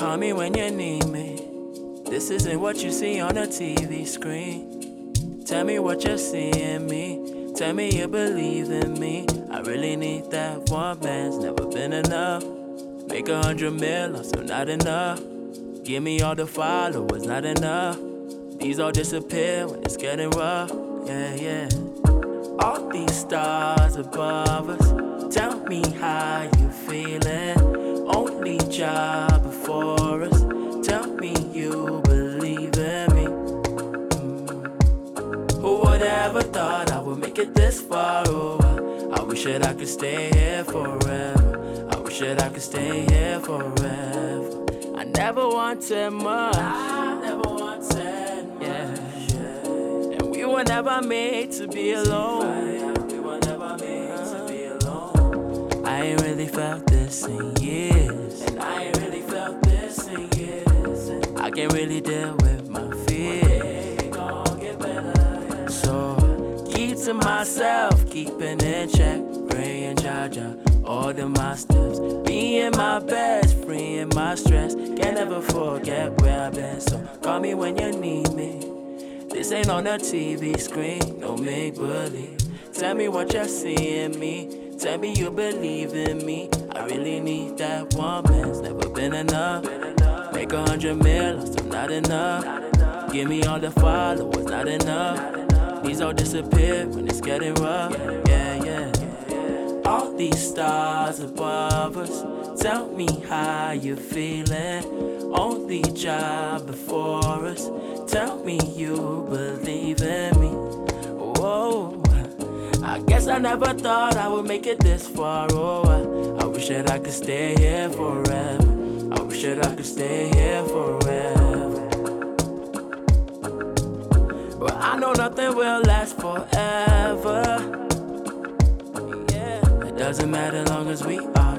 me when you need me. This isn't what you see on a TV screen. Tell me what you see in me. Tell me you believe in me. I really need that one man's never been enough. Make a hundred mil, also not enough. Give me all the followers, not enough. These all disappear when it's getting rough. Yeah, yeah. All these stars above us. Tell me how you feeling. Only job would ever thought I would make it this far? Oh, I, wish that I could stay here forever. I wish that I could stay here forever. I never wanted much. I never wanted much. Yeah. And we were never made to be alone. We were never made to be alone. I ain't really felt this in years. And I ain't really felt this in years. I can't really deal to myself, keeping in check, praying, Jaja, order my steps, being my best, freeing my stress. Can't ever forget where I've been. So call me when you need me. This ain't on a TV screen, no make believe. Tell me what you see in me. Tell me you believe in me. I really need that woman. It's never been enough. Make a hundred mil, still not enough. Give me all the followers, not enough. These all disappear when it's getting rough. Yeah, yeah. All these stars above us. Tell me how you're feeling. Only job before us. Tell me you believe in me. Whoa. I guess I never thought I would make it this far. Oh, I, I wish that I could stay here forever. I wish that I could stay here forever. Know nothing will last forever. Yeah, it doesn't matter long as we are.